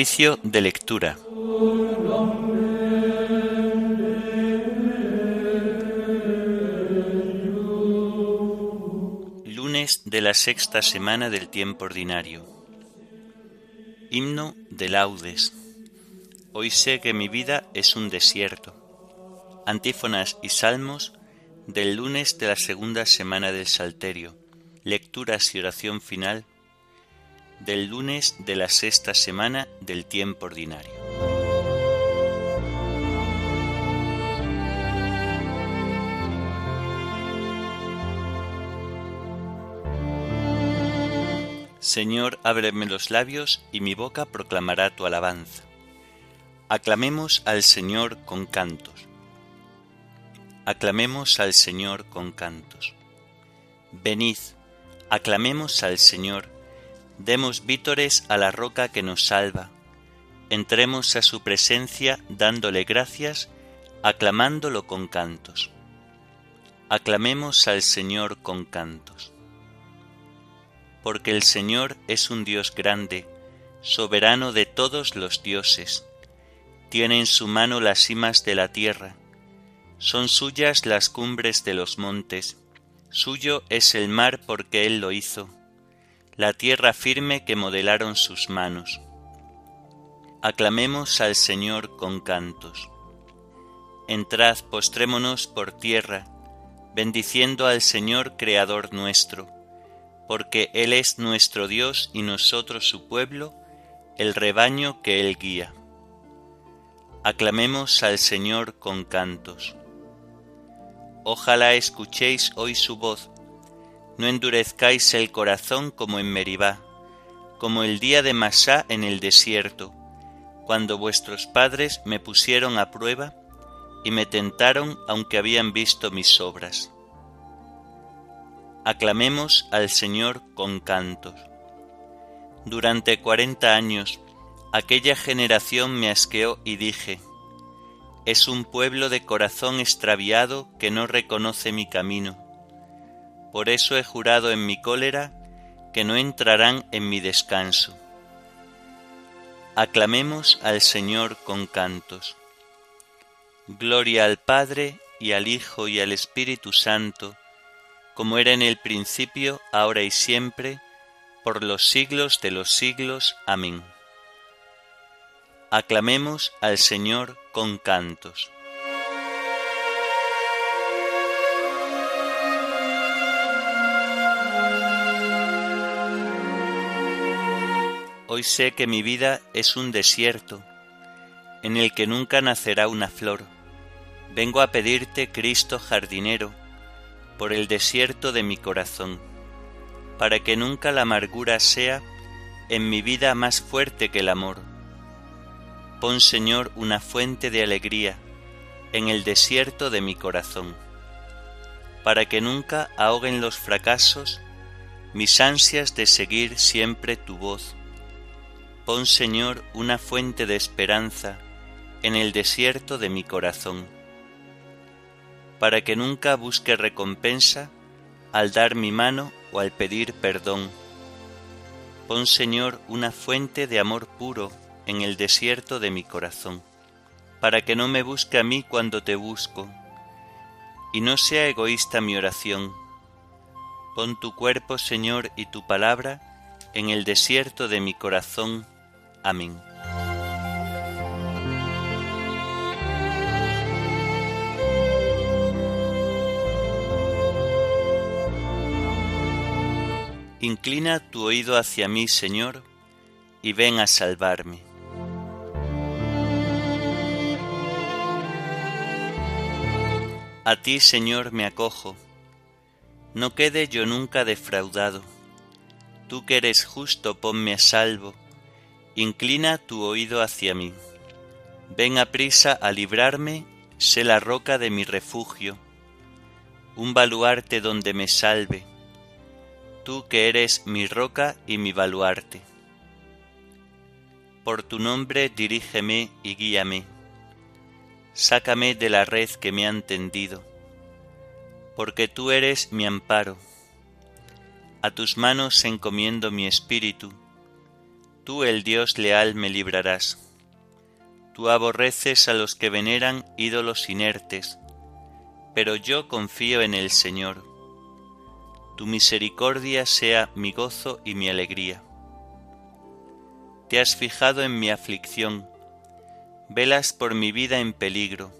Oficio de lectura. Lunes de la sexta semana del tiempo ordinario. Himno de laudes. Hoy sé que mi vida es un desierto. Antífonas y salmos del lunes de la segunda semana del Salterio. Lecturas y oración final del lunes de la sexta semana del tiempo ordinario. Señor, ábreme los labios y mi boca proclamará tu alabanza. Aclamemos al Señor con cantos. Aclamemos al Señor con cantos. Venid, aclamemos al Señor Demos vítores a la roca que nos salva. Entremos a su presencia dándole gracias, aclamándolo con cantos. Aclamemos al Señor con cantos. Porque el Señor es un Dios grande, soberano de todos los dioses. Tiene en su mano las cimas de la tierra. Son suyas las cumbres de los montes. Suyo es el mar porque Él lo hizo la tierra firme que modelaron sus manos. Aclamemos al Señor con cantos. Entrad, postrémonos por tierra, bendiciendo al Señor Creador nuestro, porque Él es nuestro Dios y nosotros su pueblo, el rebaño que Él guía. Aclamemos al Señor con cantos. Ojalá escuchéis hoy su voz, no endurezcáis el corazón como en Meribá, como el día de Masá en el desierto, cuando vuestros padres me pusieron a prueba y me tentaron aunque habían visto mis obras. Aclamemos al Señor con cantos. Durante cuarenta años aquella generación me asqueó y dije, es un pueblo de corazón extraviado que no reconoce mi camino por eso he jurado en mi cólera que no entrarán en mi descanso. Aclamemos al Señor con cantos. Gloria al Padre y al Hijo y al Espíritu Santo, como era en el principio, ahora y siempre, por los siglos de los siglos. Amén. Aclamemos al Señor con cantos. Hoy sé que mi vida es un desierto, en el que nunca nacerá una flor. Vengo a pedirte, Cristo jardinero, por el desierto de mi corazón, para que nunca la amargura sea en mi vida más fuerte que el amor. Pon, Señor, una fuente de alegría en el desierto de mi corazón, para que nunca ahoguen los fracasos mis ansias de seguir siempre tu voz Pon, Señor, una fuente de esperanza en el desierto de mi corazón, para que nunca busque recompensa al dar mi mano o al pedir perdón. Pon, Señor, una fuente de amor puro en el desierto de mi corazón, para que no me busque a mí cuando te busco, y no sea egoísta mi oración. Pon tu cuerpo, Señor, y tu palabra en el desierto de mi corazón, Amén. Inclina tu oído hacia mí, Señor, y ven a salvarme. A ti, Señor, me acojo. No quede yo nunca defraudado. Tú que eres justo, ponme a salvo Inclina tu oído hacia mí. Ven a prisa a librarme, sé la roca de mi refugio, un baluarte donde me salve, tú que eres mi roca y mi baluarte. Por tu nombre dirígeme y guíame, sácame de la red que me han tendido, porque tú eres mi amparo. A tus manos encomiendo mi espíritu, tú el Dios leal me librarás. Tú aborreces a los que veneran ídolos inertes, pero yo confío en el Señor. Tu misericordia sea mi gozo y mi alegría. Te has fijado en mi aflicción, velas por mi vida en peligro,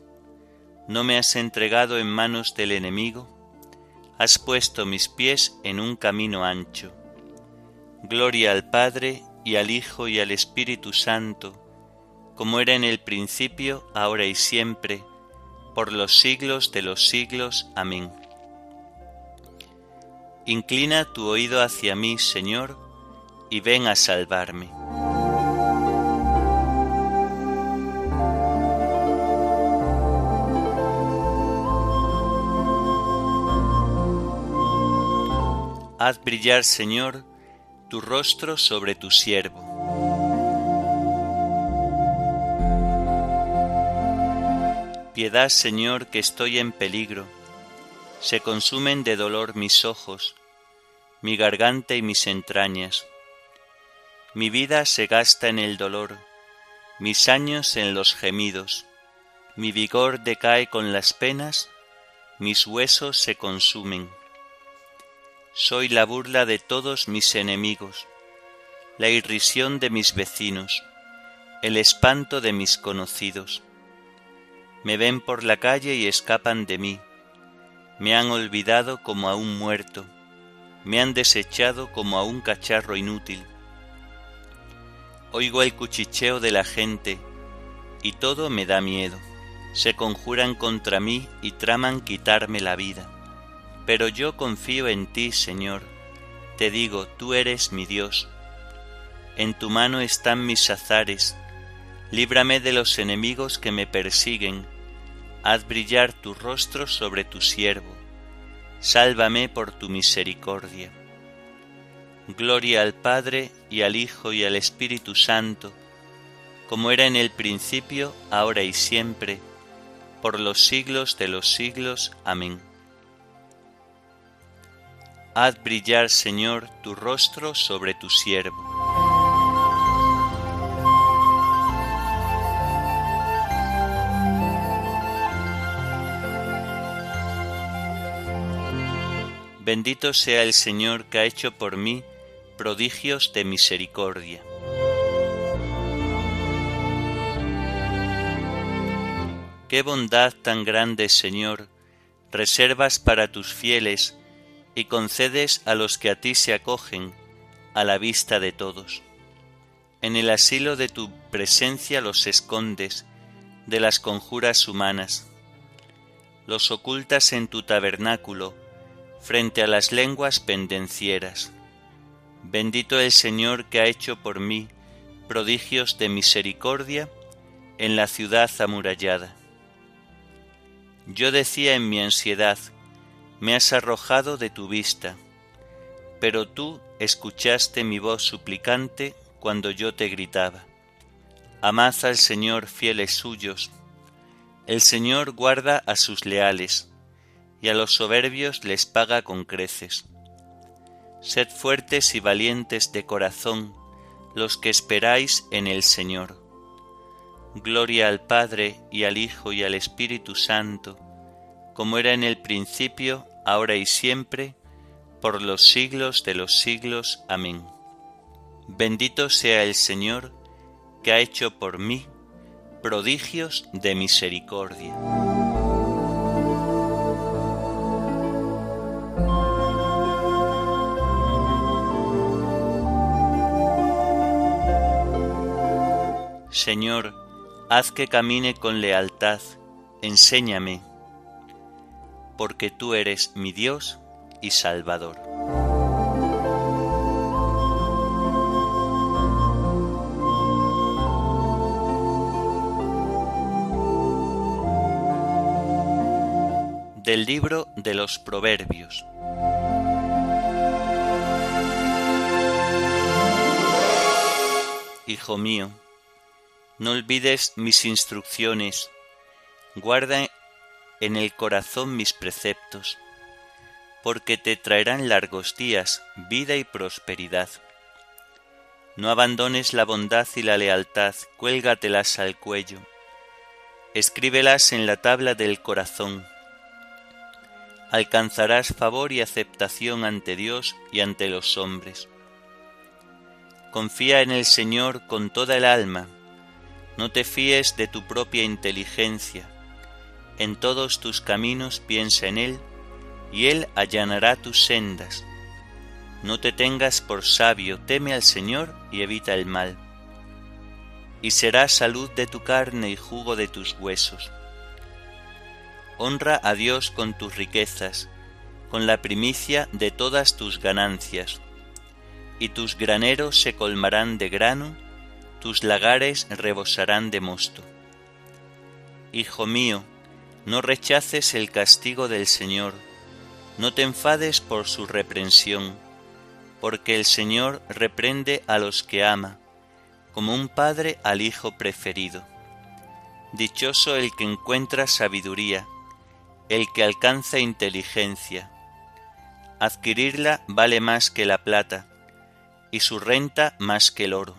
no me has entregado en manos del enemigo, has puesto mis pies en un camino ancho. Gloria al Padre y al Hijo y al Espíritu Santo, como era en el principio, ahora y siempre, por los siglos de los siglos. Amén. Inclina tu oído hacia mí, Señor, y ven a salvarme. Haz brillar, Señor, tu rostro sobre tu siervo. Piedad, Señor, que estoy en peligro. Se consumen de dolor mis ojos, mi garganta y mis entrañas. Mi vida se gasta en el dolor, mis años en los gemidos. Mi vigor decae con las penas, mis huesos se consumen soy la burla de todos mis enemigos, la irrisión de mis vecinos, el espanto de mis conocidos. Me ven por la calle y escapan de mí, me han olvidado como a un muerto, me han desechado como a un cacharro inútil. Oigo el cuchicheo de la gente y todo me da miedo. Se conjuran contra mí y traman quitarme la vida. Pero yo confío en ti, Señor. Te digo, tú eres mi Dios. En tu mano están mis azares. Líbrame de los enemigos que me persiguen. Haz brillar tu rostro sobre tu siervo. Sálvame por tu misericordia. Gloria al Padre y al Hijo y al Espíritu Santo, como era en el principio, ahora y siempre, por los siglos de los siglos. Amén. Haz brillar, Señor, tu rostro sobre tu siervo. Bendito sea el Señor que ha hecho por mí prodigios de misericordia. Qué bondad tan grande, Señor, reservas para tus fieles y concedes a los que a ti se acogen a la vista de todos. En el asilo de tu presencia los escondes de las conjuras humanas, los ocultas en tu tabernáculo frente a las lenguas pendencieras. Bendito el Señor que ha hecho por mí prodigios de misericordia en la ciudad amurallada. Yo decía en mi ansiedad, me has arrojado de tu vista, pero tú escuchaste mi voz suplicante cuando yo te gritaba. Amad al Señor fieles suyos, el Señor guarda a sus leales, y a los soberbios les paga con creces. Sed fuertes y valientes de corazón los que esperáis en el Señor. Gloria al Padre y al Hijo y al Espíritu Santo, como era en el principio, ahora y siempre, por los siglos de los siglos. Amén. Bendito sea el Señor, que ha hecho por mí prodigios de misericordia. Señor, haz que camine con lealtad, enséñame porque tú eres mi Dios y Salvador. Del libro de los Proverbios. Hijo mío, no olvides mis instrucciones, guarda en el corazón mis preceptos, porque te traerán largos días, vida y prosperidad. No abandones la bondad y la lealtad, cuélgatelas al cuello. Escríbelas en la tabla del corazón. Alcanzarás favor y aceptación ante Dios y ante los hombres. Confía en el Señor con toda el alma. No te fíes de tu propia inteligencia. En todos tus caminos piensa en Él, y Él allanará tus sendas. No te tengas por sabio, teme al Señor y evita el mal. Y será salud de tu carne y jugo de tus huesos. Honra a Dios con tus riquezas, con la primicia de todas tus ganancias y tus graneros se colmarán de grano, tus lagares rebosarán de mosto. Hijo mío, no rechaces el castigo del Señor, no te enfades por su reprensión, porque el Señor reprende a los que ama, como un padre al hijo preferido. Dichoso el que encuentra sabiduría, el que alcanza inteligencia. Adquirirla vale más que la plata, y su renta más que el oro.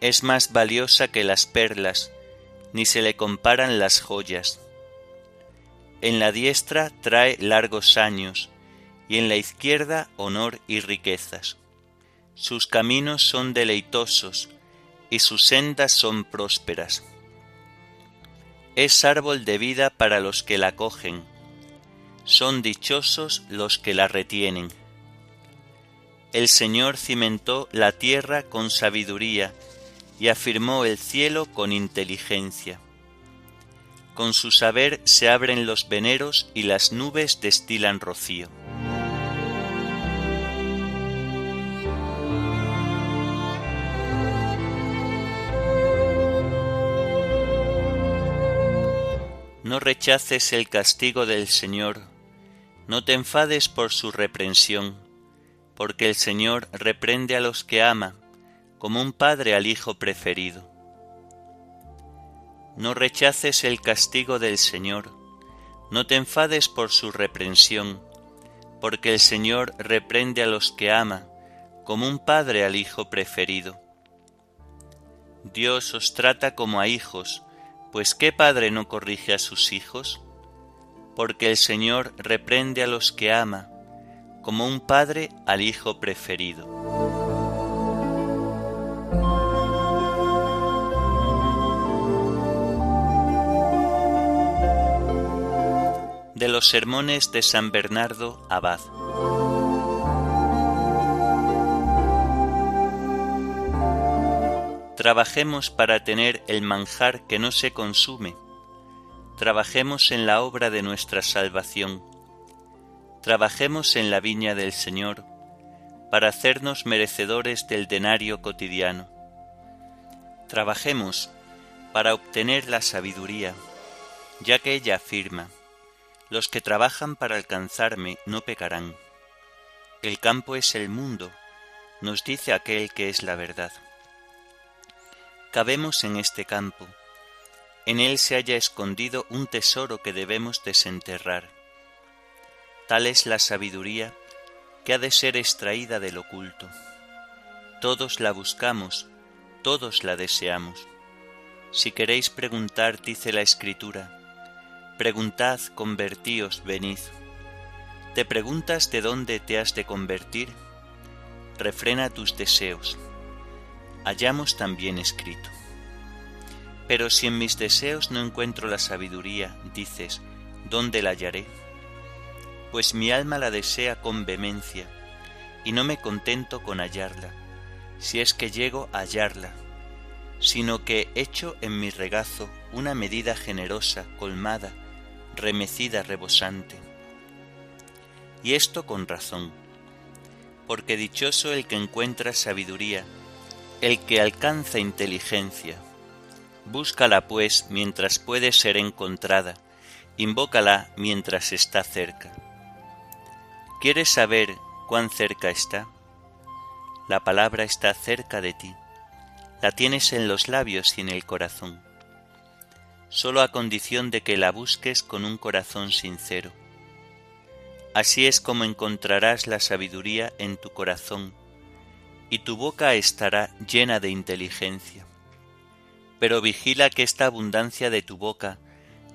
Es más valiosa que las perlas, ni se le comparan las joyas. En la diestra trae largos años, y en la izquierda honor y riquezas. Sus caminos son deleitosos, y sus sendas son prósperas. Es árbol de vida para los que la cogen, son dichosos los que la retienen. El Señor cimentó la tierra con sabiduría y afirmó el cielo con inteligencia. Con su saber se abren los veneros y las nubes destilan rocío. No rechaces el castigo del Señor, no te enfades por su reprensión porque el Señor reprende a los que ama, como un padre al hijo preferido. No rechaces el castigo del Señor, no te enfades por su reprensión, porque el Señor reprende a los que ama, como un padre al hijo preferido. Dios os trata como a hijos, pues ¿qué padre no corrige a sus hijos? Porque el Señor reprende a los que ama, como un padre al hijo preferido. De los sermones de San Bernardo Abad. Trabajemos para tener el manjar que no se consume. Trabajemos en la obra de nuestra salvación trabajemos en la viña del Señor para hacernos merecedores del denario cotidiano. Trabajemos para obtener la sabiduría, ya que ella afirma, los que trabajan para alcanzarme no pecarán. El campo es el mundo, nos dice aquel que es la verdad. Cabemos en este campo, en él se haya escondido un tesoro que debemos desenterrar Tal es la sabiduría que ha de ser extraída del oculto. Todos la buscamos, todos la deseamos. Si queréis preguntar, dice la Escritura, preguntad, convertíos, venid. ¿Te preguntas de dónde te has de convertir? Refrena tus deseos. Hallamos también escrito. Pero si en mis deseos no encuentro la sabiduría, dices, ¿dónde la hallaré? pues mi alma la desea con vehemencia, y no me contento con hallarla, si es que llego a hallarla, sino que echo en mi regazo una medida generosa, colmada, remecida, rebosante. Y esto con razón, porque dichoso el que encuentra sabiduría, el que alcanza inteligencia. Búscala pues mientras puede ser encontrada, invócala mientras está cerca. ¿Quieres saber cuán cerca está? La palabra está cerca de ti, la tienes en los labios y en el corazón, solo a condición de que la busques con un corazón sincero. Así es como encontrarás la sabiduría en tu corazón, y tu boca estará llena de inteligencia. Pero vigila que esta abundancia de tu boca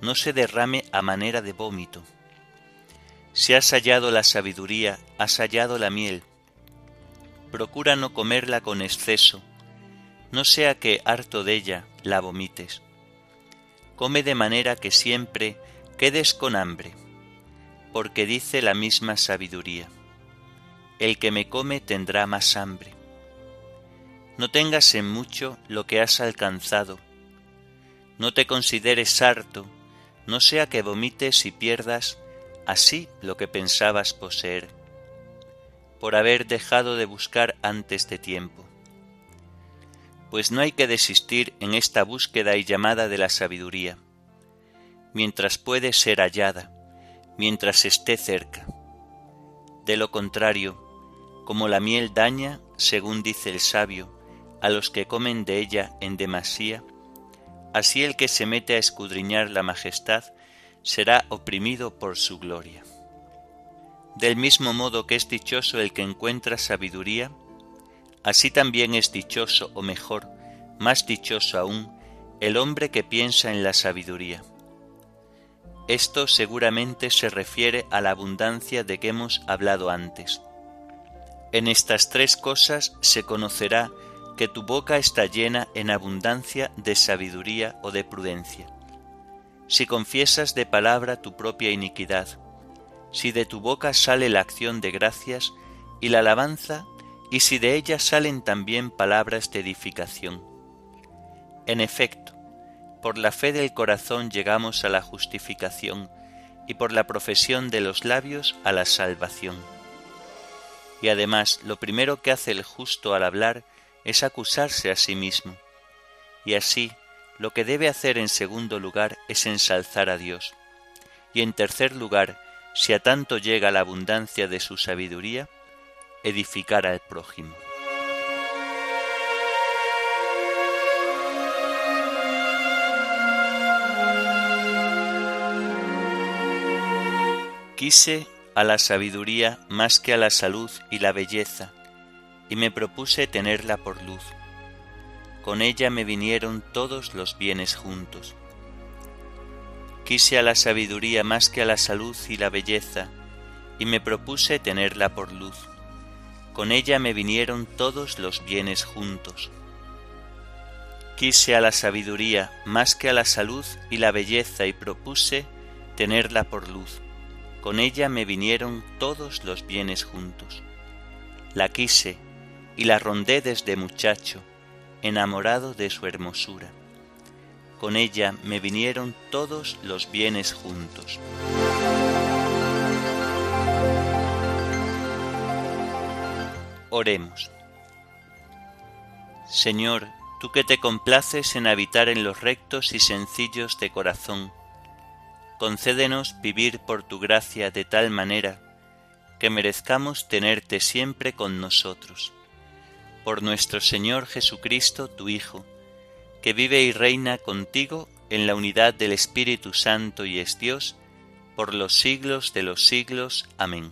no se derrame a manera de vómito. Si has hallado la sabiduría, has hallado la miel. Procura no comerla con exceso, no sea que, harto de ella, la vomites. Come de manera que siempre quedes con hambre, porque dice la misma sabiduría, el que me come tendrá más hambre. No tengas en mucho lo que has alcanzado, no te consideres harto, no sea que vomites y pierdas así lo que pensabas poseer, por haber dejado de buscar antes de tiempo. Pues no hay que desistir en esta búsqueda y llamada de la sabiduría, mientras puede ser hallada, mientras esté cerca. De lo contrario, como la miel daña, según dice el sabio, a los que comen de ella en demasía, así el que se mete a escudriñar la majestad será oprimido por su gloria. Del mismo modo que es dichoso el que encuentra sabiduría, así también es dichoso, o mejor, más dichoso aún, el hombre que piensa en la sabiduría. Esto seguramente se refiere a la abundancia de que hemos hablado antes. En estas tres cosas se conocerá que tu boca está llena en abundancia de sabiduría o de prudencia si confiesas de palabra tu propia iniquidad, si de tu boca sale la acción de gracias y la alabanza, y si de ella salen también palabras de edificación. En efecto, por la fe del corazón llegamos a la justificación, y por la profesión de los labios a la salvación. Y además, lo primero que hace el justo al hablar es acusarse a sí mismo, y así, lo que debe hacer en segundo lugar es ensalzar a Dios. Y en tercer lugar, si a tanto llega la abundancia de su sabiduría, edificar al prójimo. Quise a la sabiduría más que a la salud y la belleza, y me propuse tenerla por luz con ella me vinieron todos los bienes juntos. Quise a la sabiduría más que a la salud y la belleza, y me propuse tenerla por luz. Con ella me vinieron todos los bienes juntos. Quise a la sabiduría más que a la salud y la belleza, y propuse tenerla por luz. Con ella me vinieron todos los bienes juntos. La quise y la rondé desde muchacho, enamorado de su hermosura. Con ella me vinieron todos los bienes juntos. Oremos. Señor, tú que te complaces en habitar en los rectos y sencillos de corazón, concédenos vivir por tu gracia de tal manera que merezcamos tenerte siempre con nosotros por nuestro Señor Jesucristo, tu Hijo, que vive y reina contigo en la unidad del Espíritu Santo y es Dios, por los siglos de los siglos. Amén.